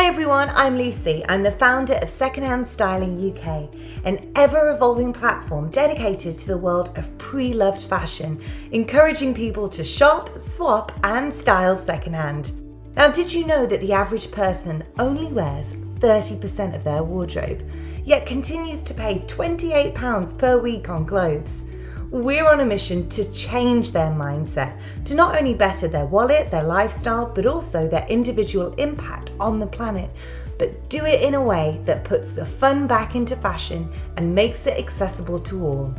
Hi everyone, I'm Lucy. I'm the founder of Secondhand Styling UK, an ever evolving platform dedicated to the world of pre loved fashion, encouraging people to shop, swap, and style secondhand. Now, did you know that the average person only wears 30% of their wardrobe, yet continues to pay £28 per week on clothes? We're on a mission to change their mindset, to not only better their wallet, their lifestyle, but also their individual impact on the planet, but do it in a way that puts the fun back into fashion and makes it accessible to all.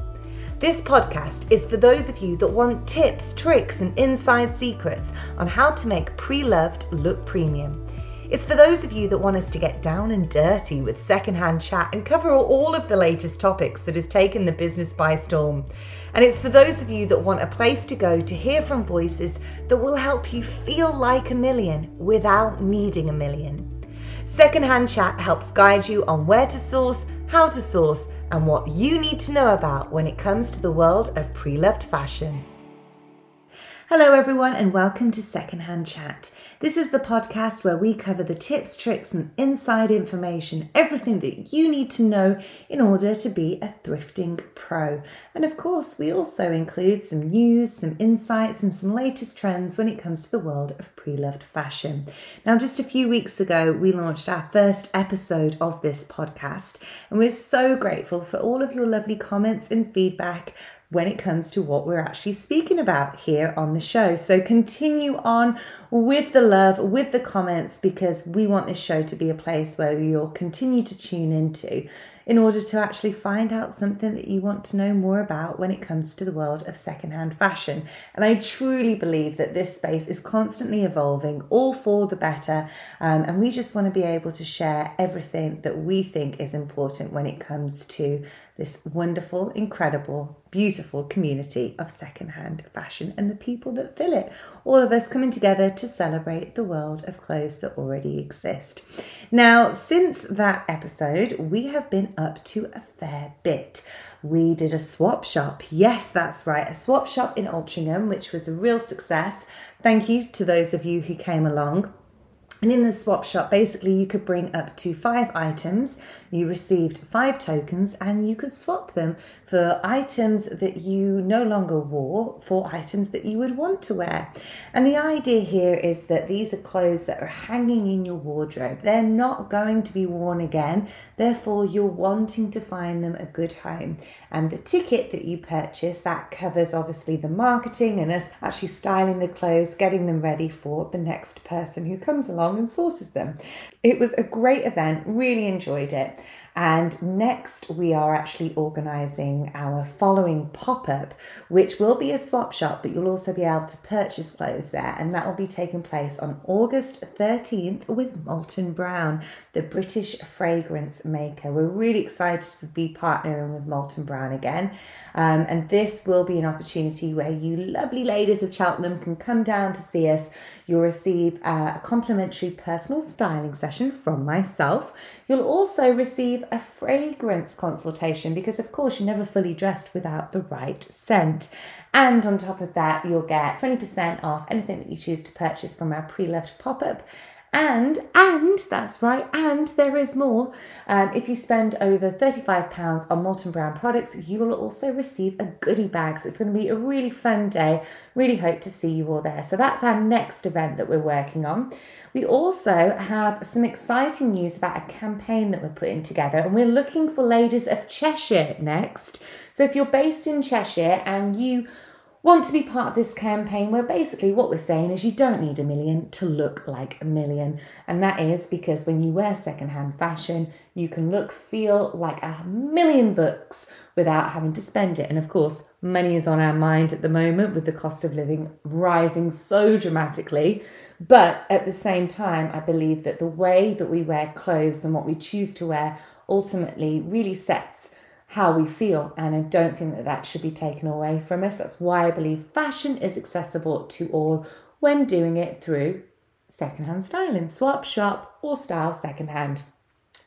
This podcast is for those of you that want tips, tricks, and inside secrets on how to make pre loved look premium. It's for those of you that want us to get down and dirty with secondhand chat and cover all of the latest topics that has taken the business by storm. And it's for those of you that want a place to go to hear from voices that will help you feel like a million without needing a million. Secondhand chat helps guide you on where to source, how to source, and what you need to know about when it comes to the world of pre loved fashion. Hello, everyone, and welcome to Secondhand Chat. This is the podcast where we cover the tips, tricks, and inside information, everything that you need to know in order to be a thrifting pro. And of course, we also include some news, some insights, and some latest trends when it comes to the world of pre loved fashion. Now, just a few weeks ago, we launched our first episode of this podcast, and we're so grateful for all of your lovely comments and feedback when it comes to what we're actually speaking about here on the show. So continue on with the love, with the comments, because we want this show to be a place where you'll continue to tune into in order to actually find out something that you want to know more about when it comes to the world of secondhand fashion. And I truly believe that this space is constantly evolving, all for the better. Um, and we just want to be able to share everything that we think is important when it comes to this wonderful, incredible, beautiful community of secondhand fashion and the people that fill it. All of us coming together to celebrate the world of clothes that already exist. Now, since that episode, we have been up to a fair bit. We did a swap shop. Yes, that's right, a swap shop in Altrincham, which was a real success. Thank you to those of you who came along. And in the swap shop, basically, you could bring up to five items. You received five tokens and you could swap them for items that you no longer wore for items that you would want to wear. And the idea here is that these are clothes that are hanging in your wardrobe. They're not going to be worn again. Therefore, you're wanting to find them a good home. And the ticket that you purchase that covers obviously the marketing and us actually styling the clothes, getting them ready for the next person who comes along and sources them. It was a great event, really enjoyed it. And next, we are actually organising our following pop up, which will be a swap shop, but you'll also be able to purchase clothes there. And that will be taking place on August 13th with Molton Brown, the British fragrance maker. We're really excited to be partnering with Molton Brown again. Um, and this will be an opportunity where you lovely ladies of Cheltenham can come down to see us. You'll receive uh, a complimentary personal styling session from myself. You'll also receive a fragrance consultation because, of course, you're never fully dressed without the right scent. And on top of that, you'll get 20% off anything that you choose to purchase from our pre loved pop up. And, and that's right, and there is more. Um, if you spend over £35 on Molton Brown products, you will also receive a goodie bag. So it's going to be a really fun day. Really hope to see you all there. So that's our next event that we're working on. We also have some exciting news about a campaign that we're putting together, and we're looking for ladies of Cheshire next. So if you're based in Cheshire and you want to be part of this campaign where basically what we're saying is you don't need a million to look like a million. And that is because when you wear secondhand fashion, you can look, feel like a million bucks without having to spend it. And of course, money is on our mind at the moment with the cost of living rising so dramatically. But at the same time, I believe that the way that we wear clothes and what we choose to wear ultimately really sets how we feel. And I don't think that that should be taken away from us. That's why I believe fashion is accessible to all when doing it through secondhand styling, swap, shop, or style secondhand.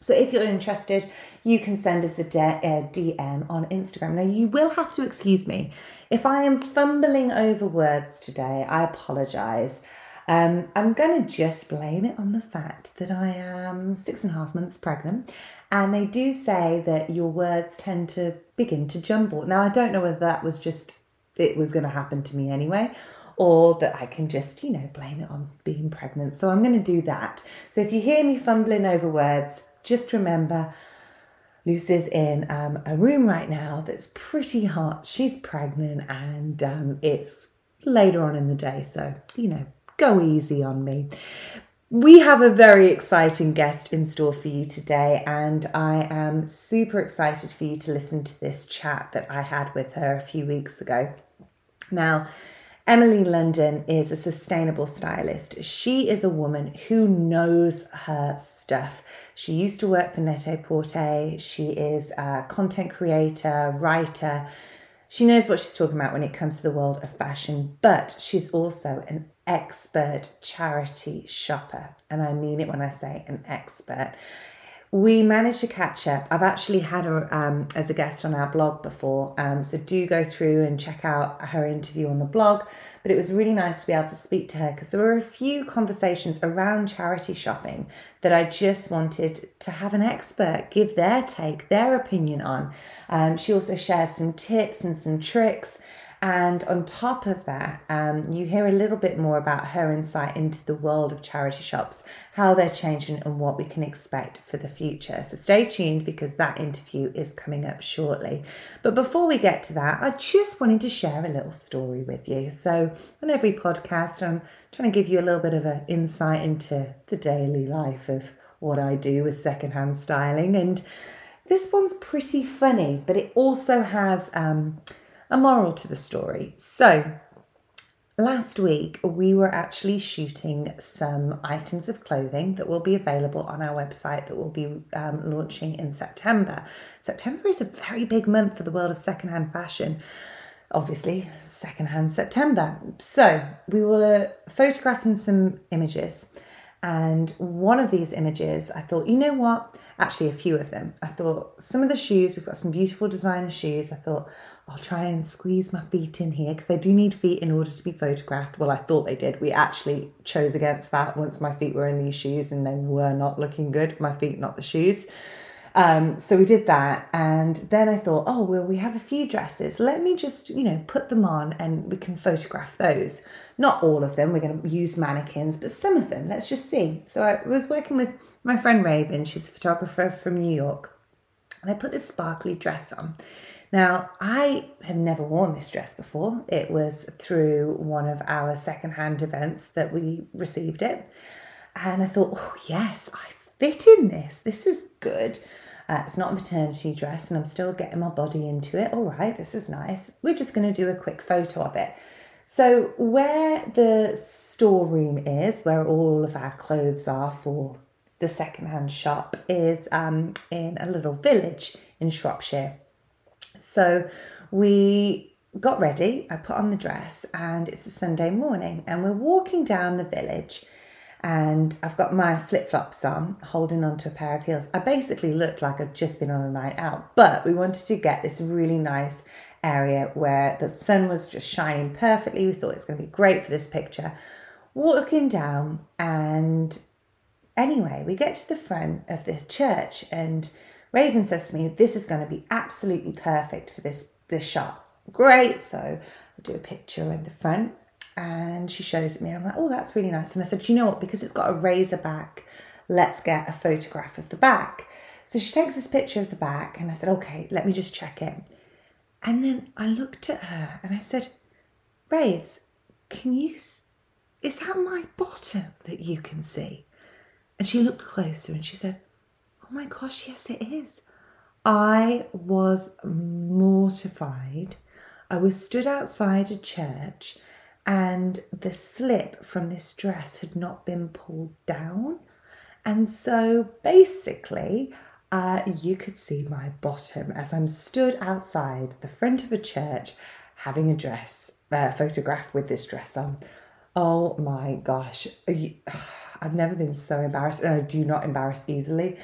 So if you're interested, you can send us a, DM on Instagram. Now, you will have to excuse me if I am fumbling over words today. I apologize. Um, I'm going to just blame it on the fact that I am six and a half months pregnant, and they do say that your words tend to begin to jumble. Now, I don't know whether that was just it was going to happen to me anyway, or that I can just, you know, blame it on being pregnant. So I'm going to do that. So if you hear me fumbling over words, just remember Lucy's in um, a room right now that's pretty hot. She's pregnant and um, it's later on in the day. So, you know, go easy on me. We have a very exciting guest in store for you today, and I am super excited for you to listen to this chat that I had with her a few weeks ago. Now, Emily London is a sustainable stylist. She is a woman who knows her stuff. She used to work for Net-a-Porter. She is a content creator, writer. She knows what she's talking about when it comes to the world of fashion, but she's also an expert charity shopper. And I mean it when I say an expert we managed to catch up. I've actually had her um, as a guest on our blog before, um, so do go through and check out her interview on the blog. But it was really nice to be able to speak to her because there were a few conversations around charity shopping that I just wanted to have an expert give their take, their opinion on. Um, she also shares some tips and some tricks. And on top of that, um, you hear a little bit more about her insight into the world of charity shops, how they're changing, and what we can expect for the future. So stay tuned because that interview is coming up shortly. But before we get to that, I just wanted to share a little story with you. So on every podcast, I'm trying to give you a little bit of an insight into the daily life of what I do with secondhand styling. And this one's pretty funny, but it also has. Um, a moral to the story. So, last week we were actually shooting some items of clothing that will be available on our website that will be um, launching in September. September is a very big month for the world of secondhand fashion. Obviously, secondhand September. So, we were photographing some images. And one of these images, I thought, you know what? Actually, a few of them. I thought some of the shoes, we've got some beautiful designer shoes. I thought, I'll try and squeeze my feet in here because they do need feet in order to be photographed. Well, I thought they did. We actually chose against that once my feet were in these shoes and they were not looking good. My feet, not the shoes. Um, so we did that. And then I thought, oh, well, we have a few dresses. Let me just, you know, put them on and we can photograph those. Not all of them. We're going to use mannequins, but some of them. Let's just see. So I was working with my friend Raven. She's a photographer from New York. And I put this sparkly dress on. Now, I have never worn this dress before. It was through one of our secondhand events that we received it. And I thought, oh, yes, I fit in this. This is good. Uh, it's not a maternity dress, and I'm still getting my body into it. All right, this is nice. We're just going to do a quick photo of it. So, where the storeroom is, where all of our clothes are for the secondhand shop, is um, in a little village in Shropshire. So we got ready. I put on the dress, and it's a Sunday morning, and we're walking down the village. And I've got my flip flops on, holding onto a pair of heels. I basically look like I've just been on a night out, but we wanted to get this really nice area where the sun was just shining perfectly. We thought it's going to be great for this picture. Walking down, and anyway, we get to the front of the church, and Raven says to me, This is going to be absolutely perfect for this, this shot. Great. So I do a picture in the front and she shows it to me. I'm like, Oh, that's really nice. And I said, You know what? Because it's got a razor back, let's get a photograph of the back. So she takes this picture of the back and I said, Okay, let me just check it. And then I looked at her and I said, Raves, can you, is that my bottom that you can see? And she looked closer and she said, Oh my gosh, yes, it is. I was mortified. I was stood outside a church and the slip from this dress had not been pulled down. And so basically, uh, you could see my bottom as I'm stood outside the front of a church having a dress uh, photograph with this dress on. Oh my gosh, I've never been so embarrassed, and I do not embarrass easily.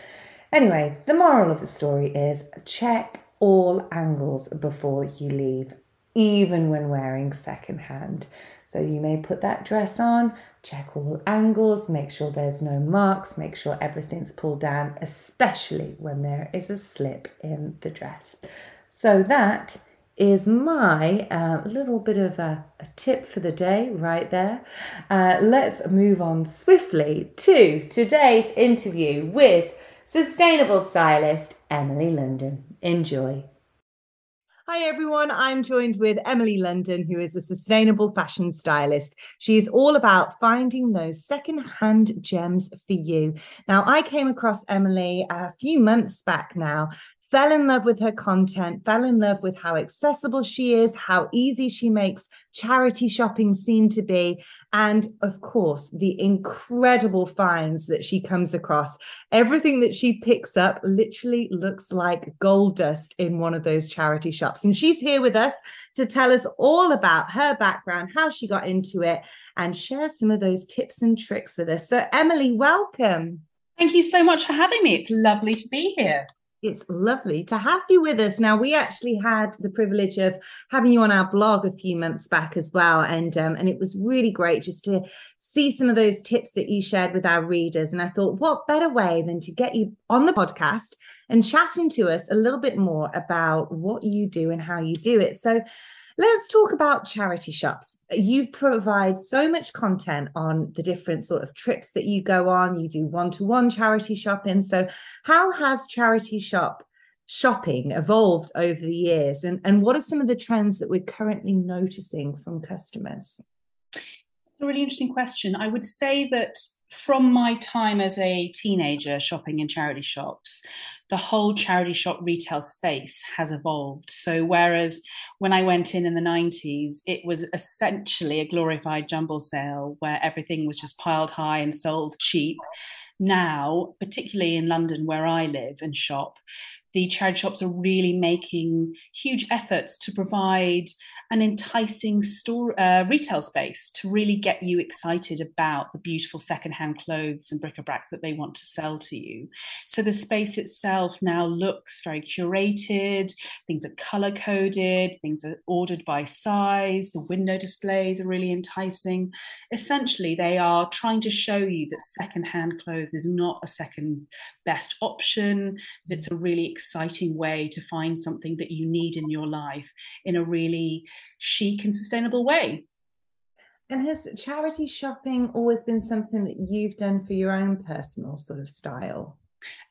Anyway, the moral of the story is check all angles before you leave, even when wearing secondhand. So you may put that dress on, check all angles, make sure there's no marks, make sure everything's pulled down, especially when there is a slip in the dress. So that is my uh, little bit of a, a, tip for the day right there. Uh, let's move on swiftly to today's interview with sustainable stylist Emily London. Enjoy. Hi, everyone. I'm joined with Emily London, who is a sustainable fashion stylist. She is all about finding those secondhand gems for you. Now, I came across Emily a few months back now fell in love with her content, fell in love with how accessible she is, how easy she makes charity shopping seem to be, and of course, the incredible finds that she comes across. Everything that she picks up literally looks like gold dust in one of those charity shops. And she's here with us to tell us all about her background, how she got into it, and share some of those tips and tricks with us. So, Emily, welcome. Thank you so much for having me. It's lovely to be here. It's lovely to have you with us. Now, we actually had the privilege of having you on our blog a few months back as well, and um, and it was really great just to see some of those tips that you shared with our readers. And I thought, what better way than to get you on the podcast and chatting to us a little bit more about what you do and how you do it. So, Let's talk about charity shops. You provide so much content on the different sort of trips that you go on. You do one to one charity shopping. So, how has charity shop shopping evolved over the years? And, and what are some of the trends that we're currently noticing from customers? It's a really interesting question. I would say that from my time as a teenager shopping in charity shops, the whole charity shop retail space has evolved. So, whereas when I went in in the 90s, it was essentially a glorified jumble sale where everything was just piled high and sold cheap. Now, particularly in London, where I live and shop, the charity shops are really making huge efforts to provide an enticing store uh, retail space to really get you excited about the beautiful secondhand clothes and bric-a-brac that they want to sell to you. So the space itself now looks very curated. Things are color coded. Things are ordered by size. The window displays are really enticing. Essentially, they are trying to show you that secondhand clothes is not a second best option. That it's a really exciting way to find something that you need in your life in a really chic and sustainable way. And has charity shopping always been something that you've done for your own personal sort of style?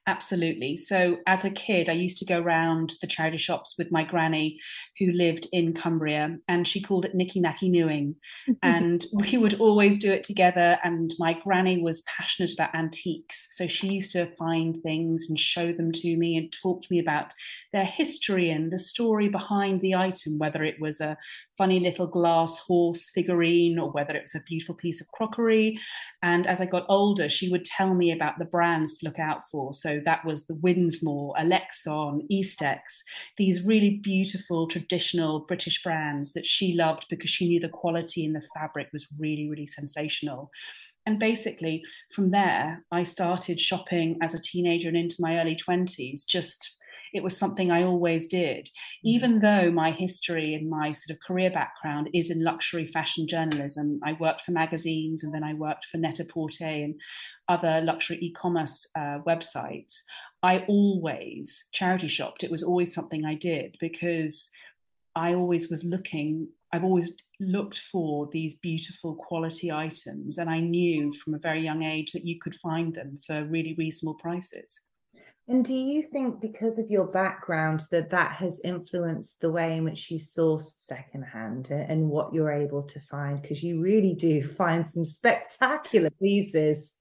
Absolutely. So, as a kid, I used to go around the charity shops with my granny who lived in Cumbria, and she called it Nicky Nacky Newing. and we would always do it together. And my granny was passionate about antiques. So, she used to find things and show them to me and talk to me about their history and the story behind the item, whether it was a funny little glass horse figurine or whether it was a beautiful piece of crockery. And as I got older, she would tell me about the brands to look out for. So that was the Windsmoor, Alexon, Eastex, these really beautiful traditional British brands that she loved because she knew the quality in the fabric was really, really sensational. And basically, from there, I started shopping as a teenager and into my early 20s, just it was something I always did, mm-hmm. even though my history and my sort of career background is in luxury fashion journalism. I worked for magazines and then I worked for Net-a-Porter and other luxury e-commerce uh, websites. I always charity shopped. It was always something I did because I always was looking. I've always looked for these beautiful quality items, and I knew from a very young age that you could find them for really reasonable prices. And do you think, because of your background, that that has influenced the way in which you source secondhand and what you're able to find? Because you really do find some spectacular pieces.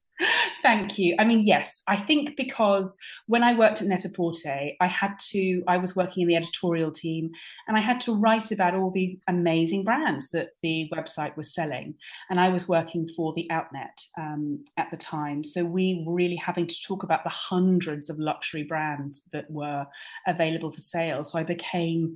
Thank you. I mean, yes, I think because when I worked at Net-a-Porter, I had to, I was working in the editorial team and I had to write about all the amazing brands that the website was selling. And I was working for the Outnet um, at the time. So we were really having to talk about the hundreds of luxury brands that were available for sale. So I became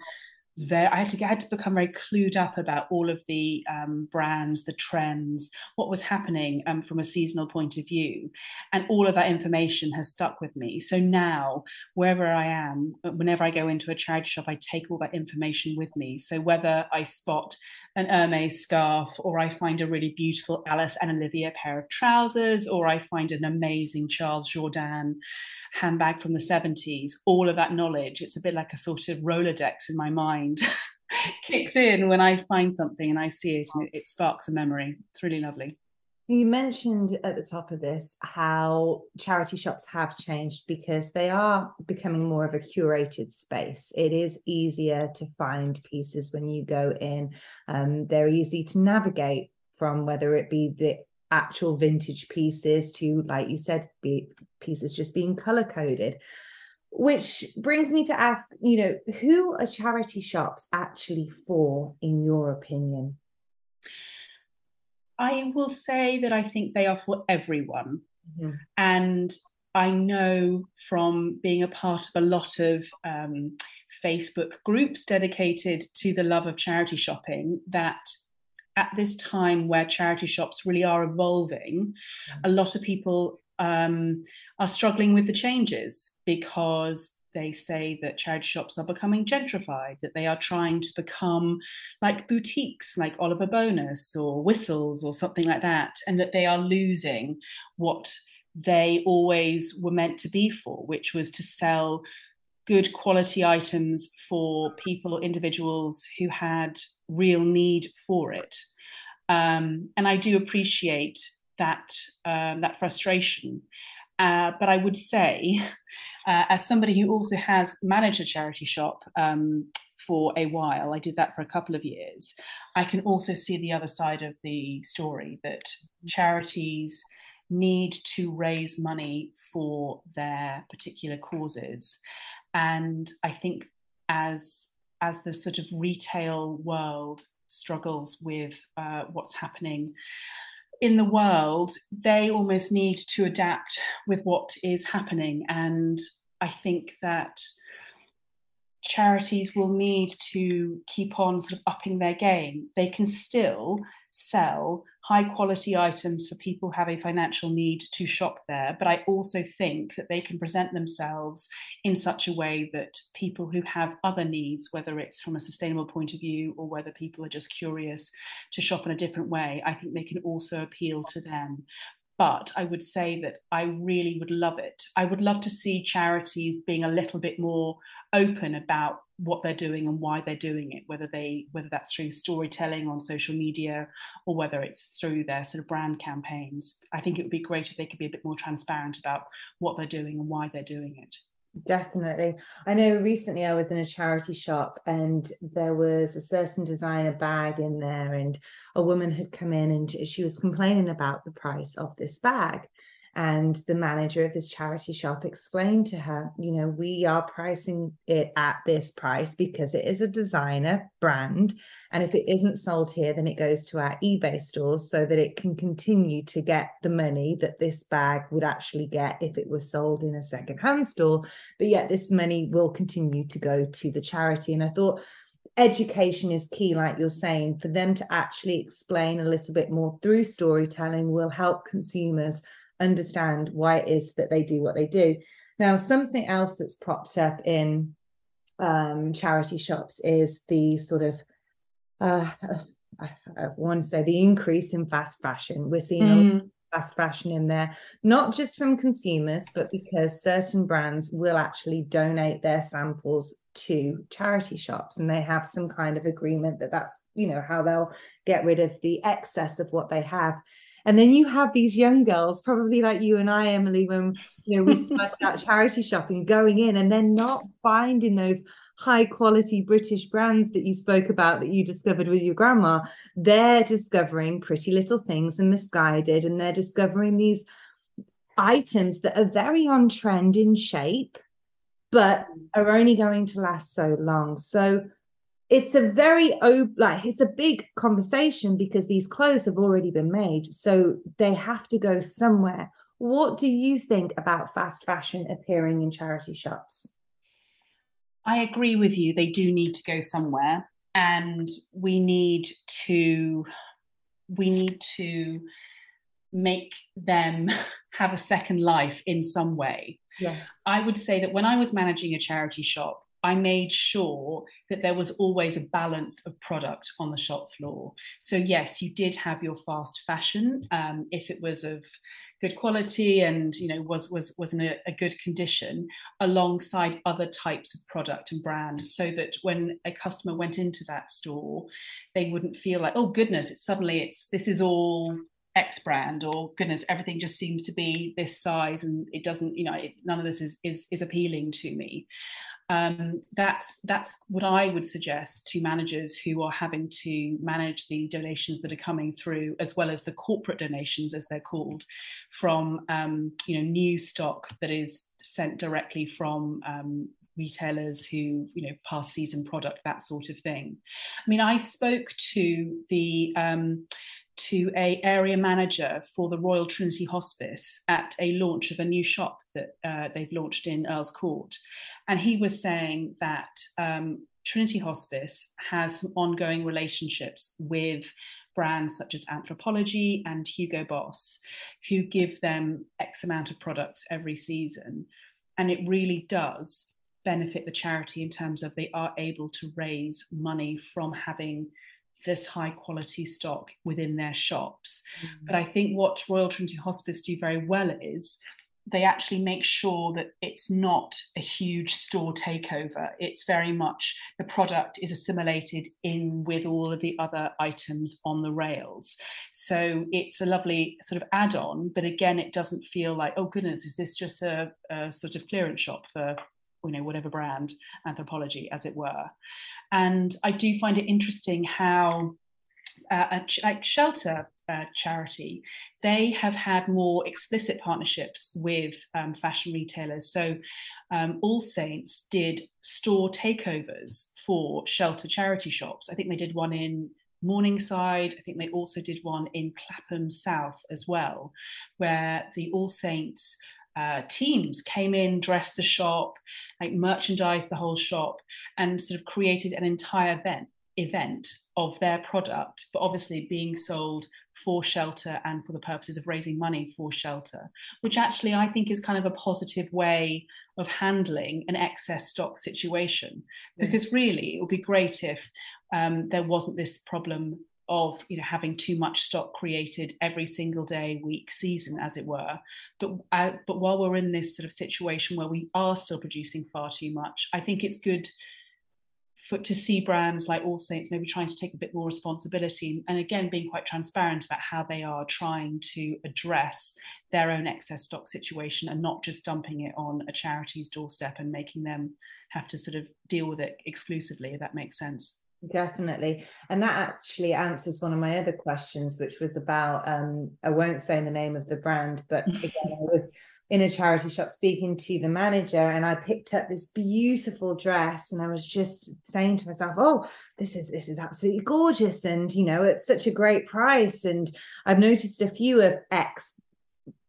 very I had to get, I had to become very clued up about all of the um, brands, the trends, what was happening um, from a seasonal point of view, and all of that information has stuck with me. So now, wherever I am, whenever I go into a charity shop, I take all that information with me. So whether I spot an Hermes scarf, or I find a really beautiful Alice and Olivia pair of trousers, or I find an amazing Charles Jourdan handbag from the 70s, all of that knowledge, it's a bit like a sort of Rolodex in my mind. kicks in when I find something and I see it and it, it sparks a memory. It's really lovely. You mentioned at the top of this how charity shops have changed because they are becoming more of a curated space. It is easier to find pieces when you go in. Um, they're easy to navigate from whether it be the actual vintage pieces to, like you said, be pieces just being color coded. Which brings me to ask, you know, who are charity shops actually for, in your opinion? I will say that I think they are for everyone. Mm-hmm. And I know from being a part of a lot of um, Facebook groups dedicated to the love of charity shopping that at this time where charity shops really are evolving, mm-hmm. a lot of people um, are struggling with the changes because they say that charity shops are becoming gentrified, that they are trying to become like boutiques, like Oliver Bonas or Whistles or something like that, and that they are losing what they always were meant to be for, which was to sell good quality items for people, individuals who had real need for it. Um, and I do appreciate that um, that frustration. Uh, but I would say, uh, as somebody who also has managed a charity shop um, for a while, I did that for a couple of years. I can also see the other side of the story that charities need to raise money for their particular causes, and I think as as the sort of retail world struggles with uh, what's happening in the world, they almost need to adapt with what is happening. And I think that charities will need to keep on sort of upping their game. They can still sell high quality items for people who have a financial need to shop there. But I also think that they can present themselves in such a way that people who have other needs, whether it's from a sustainable point of view or whether people are just curious to shop in a different way, I think they can also appeal to them but I would say that I really would love it. I would love to see charities being a little bit more open about what they're doing and why they're doing it, whether they whether that's through storytelling on social media or whether it's through their sort of brand campaigns. I think it would be great if they could be a bit more transparent about what they're doing and why they're doing it. Definitely. I know recently I was in a charity shop and there was a certain designer bag in there, and a woman had come in and she was complaining about the price of this bag. And the manager of this charity shop explained to her, you know, we are pricing it at this price because it is a designer brand. And if it isn't sold here, then it goes to our eBay stores so that it can continue to get the money that this bag would actually get if it was sold in a secondhand store. But yet, this money will continue to go to the charity. And I thought, education is key, like you're saying, for them to actually explain a little bit more through storytelling will help consumers understand why it is that they do what they do. Now, something else that's popped up in um, charity shops is the sort of, uh, I, I want to say, the increase in fast fashion. We're seeing mm. fast fashion in there, not just from consumers, but because certain brands will actually donate their samples to charity shops and they have some kind of agreement that that's you know how they'll get rid of the excess of what they have and then you have these young girls, probably like you and I, Emily, when you know we started out charity shopping, going in and then not finding those high quality British brands that you spoke about that you discovered with your grandma. They're discovering pretty little things and Missguided, and they're discovering these items that are very on trend in shape, but are only going to last so long. So it's a very like it's a big conversation because these clothes have already been made so they have to go somewhere what do you think about fast fashion appearing in charity shops I agree with you. They do need to go somewhere, and we need to we need to make them have a second life in some way. Yeah. I would say that when I was managing a charity shop, I made sure that there was always a balance of product on the shop floor. So yes, you did have your fast fashion um, if it was of good quality and you know was was was in a, a, good condition, alongside other types of product and brand, so that when a customer went into that store, they wouldn't feel like oh goodness, it's suddenly it's this is all X brand or goodness, everything just seems to be this size and it doesn't, you know, it, none of this is, is, is appealing to me. Um, that's that's what I would suggest to managers who are having to manage the donations that are coming through, as well as the corporate donations, as they're called, from um, you know new stock that is sent directly from um, retailers who you know past season product that sort of thing i mean i spoke to the um, to a area manager for the Royal Trinity Hospice at a launch of a new shop that uh, they've launched in Earl's Court, and he was saying that um, Trinity Hospice has ongoing relationships with brands such as Anthropologie and Hugo Boss, who give them X amount of products every season, and it really does benefit the charity in terms of they are able to raise money from having this high quality stock within their shops. Mm-hmm. But I think what Royal Trinity Hospice do very well is they actually make sure that it's not a huge store takeover. It's very much the product is assimilated in with all of the other items on the rails. So it's a lovely sort of add on, but again, it doesn't feel like, oh goodness, is this just a, a sort of clearance shop for you know whatever brand Anthropologie as it were. And i do find it interesting how uh, a ch- like shelter uh, charity they have had more explicit partnerships with um, fashion retailers. So um, all saints did store takeovers for shelter charity shops. I think they did one in Morningside. I think they also did one in Clapham South as well, where the All Saints uh, teams came in, dressed the shop, like merchandised the whole shop, and sort of created an entire event event of their product, but obviously being sold for shelter and for the purposes of raising money for shelter, which actually I think is kind of a positive way of handling an excess stock situation. Because really, it would be great if um, there wasn't this problem of you know having too much stock created every single day week season as it were. But uh, but while we're in this sort of situation where we are still producing far too much i think it's good for to see brands like all saints maybe trying to take a bit more responsibility and again being quite transparent about how they are trying to address their own excess stock situation and not just dumping it on a charity's doorstep and making them have to sort of deal with it exclusively if that makes sense Definitely. And that actually answers one of my other questions, which was about um, I won't say the name of the brand, but again, I was in a charity shop speaking to the manager and I picked up this beautiful dress and I was just saying to myself, Oh, this is this is absolutely gorgeous. And you know, it's such a great price. And I've noticed a few of X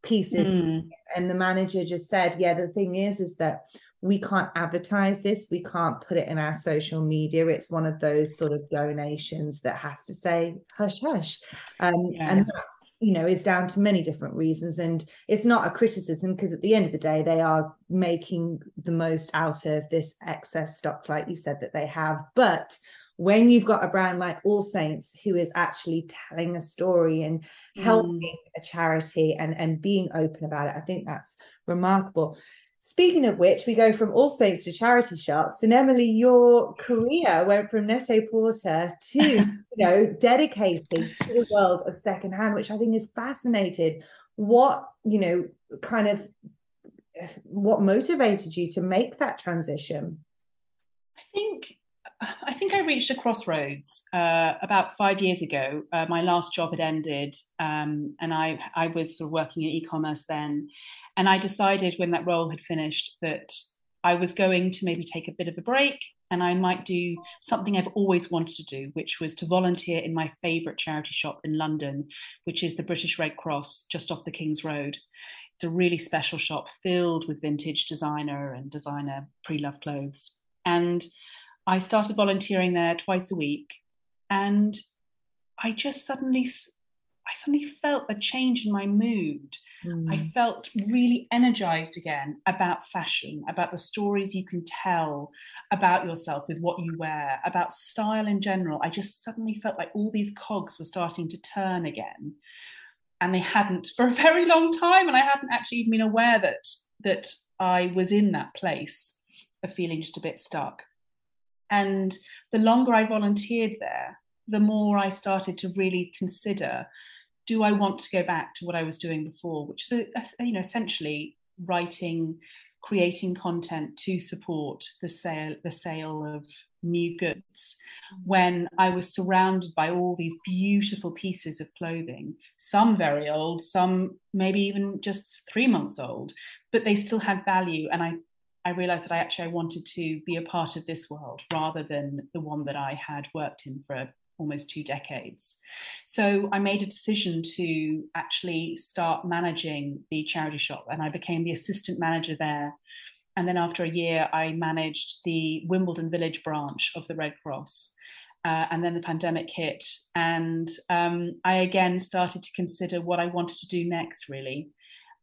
pieces. Mm. And the manager just said, Yeah, the thing is, is that we can't advertise this we can't put it in our social media it's one of those sort of donations that has to say hush hush um, yeah. and that you know is down to many different reasons and it's not a criticism because at the end of the day they are making the most out of this excess stock like you said that they have but when you've got a brand like all saints who is actually telling a story and helping mm. a charity and and being open about it i think that's remarkable Speaking of which, we go from All Saints to charity shops. And Emily, your career went from Net-a-Porter to, you know, dedicating to the world of secondhand, which I think is fascinating. What, you know, kind of what motivated you to make that transition? I think I think I reached a crossroads uh, about five years ago. Uh, my last job had ended, um, and I I was sort of working in e-commerce then, and I decided when that role had finished that I was going to maybe take a bit of a break and I might do something I've always wanted to do, which was to volunteer in my favourite charity shop in London, which is the British Red Cross just off the King's Road. It's a really special shop filled with vintage designer and designer pre loved clothes. And I started volunteering there twice a week. And I just suddenly, I suddenly felt a change in my mood. Mm. I felt really energized again about fashion, about the stories you can tell about yourself with what you wear, about style in general. I just suddenly felt like all these cogs were starting to turn again. And they hadn't for a very long time. And I hadn't actually even been aware that that I was in that place of feeling just a bit stuck. And the longer I volunteered there, the more I started to really consider do I want to go back to what I was doing before, which is, a, you know, essentially writing, creating content to support the sale, the sale of new goods. Mm-hmm. When I was surrounded by all these beautiful pieces of clothing, some very old, some maybe even just three months old, but they still had value. And I, I realized that I actually wanted to be a part of this world rather than the one that I had worked in for almost two decades. So I made a decision to actually start managing the charity shop, and I became the assistant manager there. And then after a year, I managed the Wimbledon Village branch of the Red Cross. Uh, and then the pandemic hit, and um, I again started to consider what I wanted to do next, really.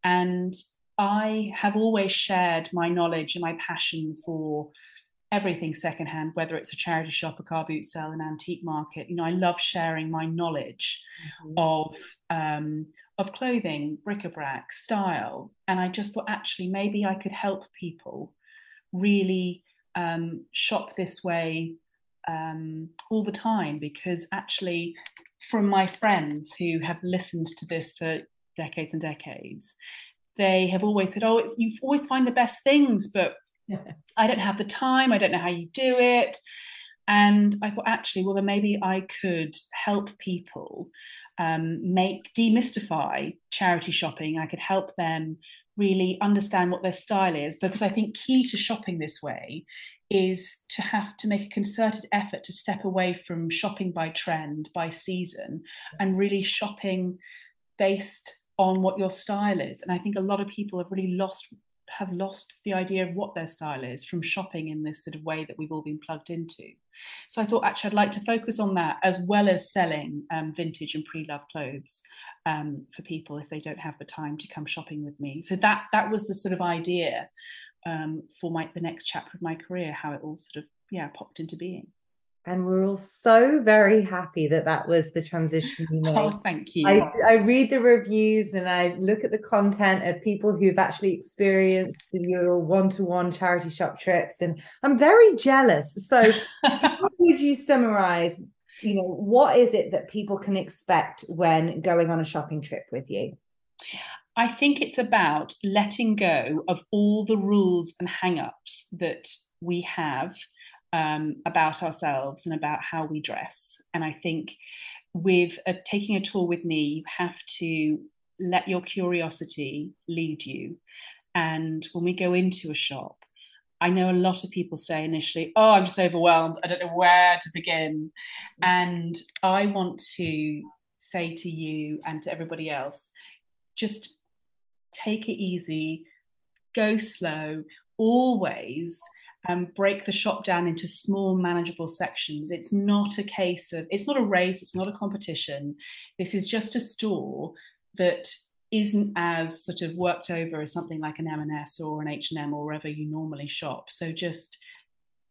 And I have always shared my knowledge and my passion for everything secondhand, whether it's a charity shop, a car boot sale, an antique market. You know, I love sharing my knowledge mm-hmm. of um, of clothing, bric-a-brac, style, and I just thought actually maybe I could help people really um, shop this way um, all the time because actually, from my friends who have listened to this for decades and decades, they have always said, "Oh, you always find the best things, but I don't have the time. I don't know how you do it. And I thought, actually, well, then maybe I could help people um, make demystify charity shopping. I could help them really understand what their style is because I think key to shopping this way is to have to make a concerted effort to step away from shopping by trend, by season, and really shopping based on what your style is. And I think a lot of people have really lost have lost the idea of what their style is from shopping in this sort of way that we've all been plugged into. So I thought actually I'd like to focus on that as well as selling um, vintage and pre-loved clothes um, for people if they don't have the time to come shopping with me. So that that was the sort of idea um, for my the next chapter of my career, how it all sort of yeah popped into being. And we're all so very happy that that was the transition you oh, made. Oh, thank you. I, I read the reviews and I look at the content of people who've actually experienced your one-to-one charity shop trips, and I'm very jealous. So, how would you summarize? You know, what is it that people can expect when going on a shopping trip with you? I think it's about letting go of all the rules and hang-ups that we have um, about ourselves and about how we dress. And I think with a, taking a tour with me, you have to let your curiosity lead you. And when we go into a shop, I know a lot of people say initially, Oh, I'm just overwhelmed. I don't know where to begin. And I want to say to you and to everybody else, just take it easy, go slow, always um, break the shop down into small manageable sections. It's not a case of it's not a race it's not a competition. This is just a store that isn't as sort of worked over as something like an M&S or an H&M or wherever you normally shop. So just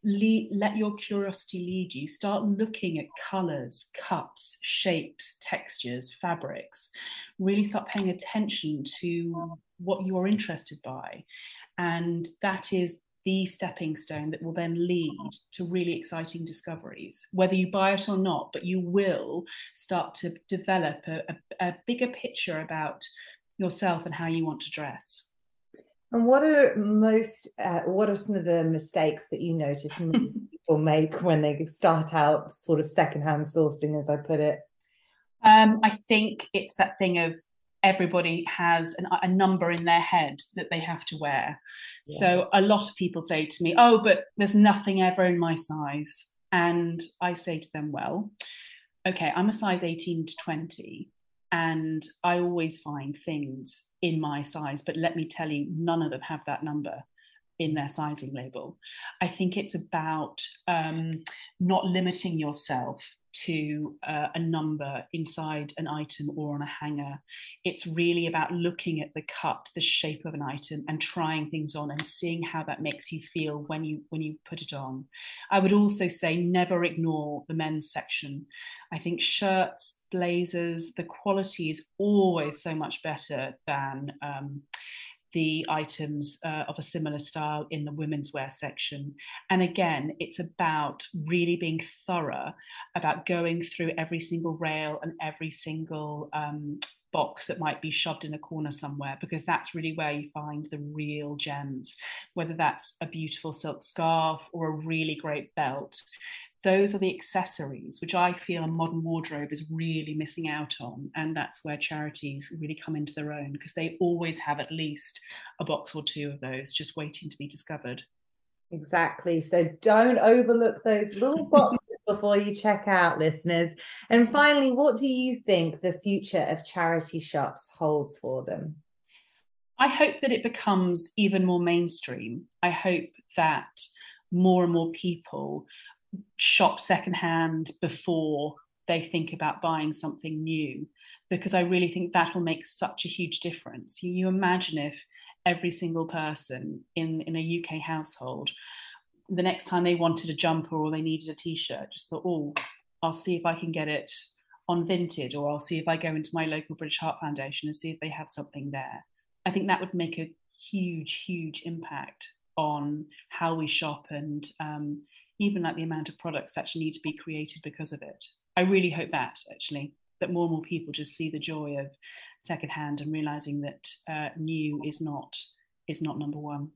lead, let your curiosity lead you. Start looking at colors cups, shapes textures fabrics. Really start paying attention to what you are interested by. And that is the stepping stone that will then lead to really exciting discoveries, whether you buy it or not, but you will start to develop a, a, a bigger picture about yourself and how you want to dress. And what are most, uh, what are some of the mistakes that you notice people make when they start out sort of secondhand sourcing, as I put it? Um, I think it's that thing of everybody has an, a number in their head that they have to wear. Yeah. So a lot of people say to me, "Oh, but there's nothing ever in my size." And I say to them, "Well, okay, I'm a size 18 to 20, and I always find things in my size, but let me tell you, none of them have that number in their sizing label. I think it's about um, not limiting yourself to uh, a number inside an item or on a hanger. It's really about looking at the cut, the shape of an item, and trying things on and seeing how that makes you feel when you when you put it on. I would also say never ignore the men's section. I think shirts, blazers, the quality is always so much better than. Um, the items uh, of a similar style in the women's wear section. And again, it's about really being thorough about going through every single rail and every single um, box that might be shoved in a corner somewhere, because that's really where you find the real gems, whether that's a beautiful silk scarf or a really great belt those are the accessories which I feel a modern wardrobe is really missing out on. And that's where charities really come into their own because they always have at least a box or two of those just waiting to be discovered. Exactly. So don't overlook those little boxes before you check out, listeners. And finally, what do you think the future of charity shops holds for them? I hope that it becomes even more mainstream. I hope that more and more people shop secondhand before they think about buying something new because I really think that will make such a huge difference. You, you imagine if every single person in, in a UK household, the next time they wanted a jumper or they needed a t shirt, just thought, oh, I'll see if I can get it on Vinted or I'll see if I go into my local British Heart Foundation and see if they have something there. I think that would make a huge, huge impact on how we shop and um, even like the amount of products that actually need to be created because of it. I really hope that actually that more and more people just see the joy of secondhand and realizing that uh, new is not is not number one.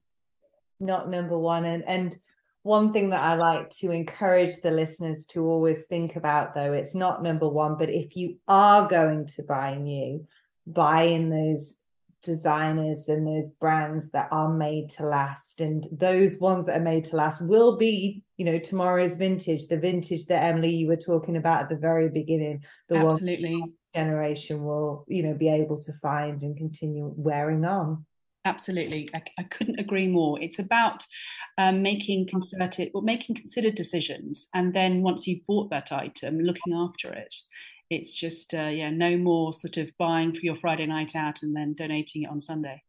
Not number one, and and one thing that I like to encourage the listeners to always think about though it's not number one, but if you are going to buy new, buy in those designers and those brands that are made to last and those ones that are made to last will be you know tomorrow's vintage the vintage that emily you were talking about at the very beginning the absolutely. generation will you know be able to find and continue wearing on. Absolutely. I, I couldn't agree more. It's about um, making concerted or making considered decisions and then once you've bought that item looking after it. It's just uh, yeah no more sort of buying for your friday night out and then donating it on sunday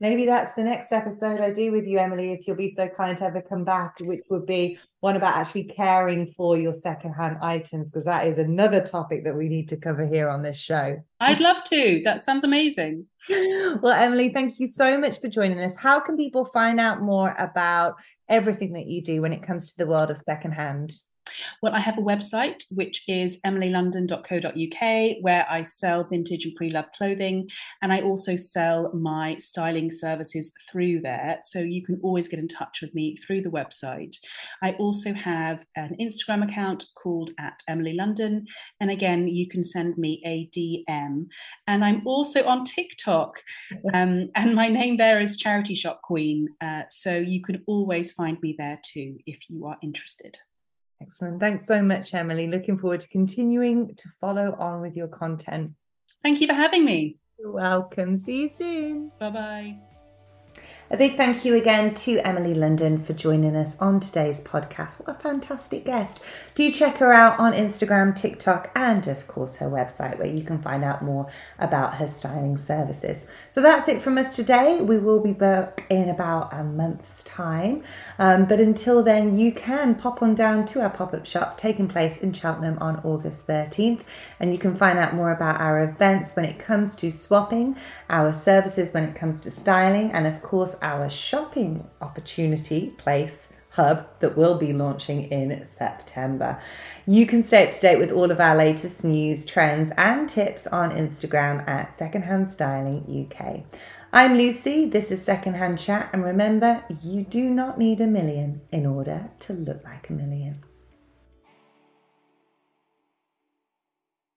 maybe that's the next episode i do with you emily if you'll be so kind to ever come back which would be one about actually caring for your secondhand items because that is another topic that we need to cover here on this show. I'd love to. That sounds amazing. Well emily thank you so much for joining us. How can people find out more about everything that you do when it comes to the world of secondhand well, I have a website which is emilylondon.co.uk where I sell vintage and pre loved clothing. And I also sell my styling services through there. So you can always get in touch with me through the website. I also have an Instagram account called at Emily London. And again, you can send me a DM. And I'm also on TikTok. Um, and my name there is Charity Shop Queen. Uh, so you can always find me there too if you are interested. Excellent. Thanks so much, Emily. Looking forward to continuing to follow on with your content. Thank you for having me. You're welcome. See you soon. Bye bye. A big thank you again to Emily London for joining us on today's podcast. What a fantastic guest. Do check her out on Instagram, TikTok, and of course her website where you can find out more about her styling services. So that's it from us today. We will be back in about a month's time. Um, but until then, you can pop on down to our pop up shop taking place in Cheltenham on August 13th. And you can find out more about our events when it comes to swapping, our services when it comes to styling, and of course, our shopping opportunity place hub that will be launching in September. You can stay up to date with all of our latest news, trends, and tips on Instagram at Secondhand Styling UK. I'm Lucy, this is Secondhand Chat, and remember, you do not need a million in order to look like a million.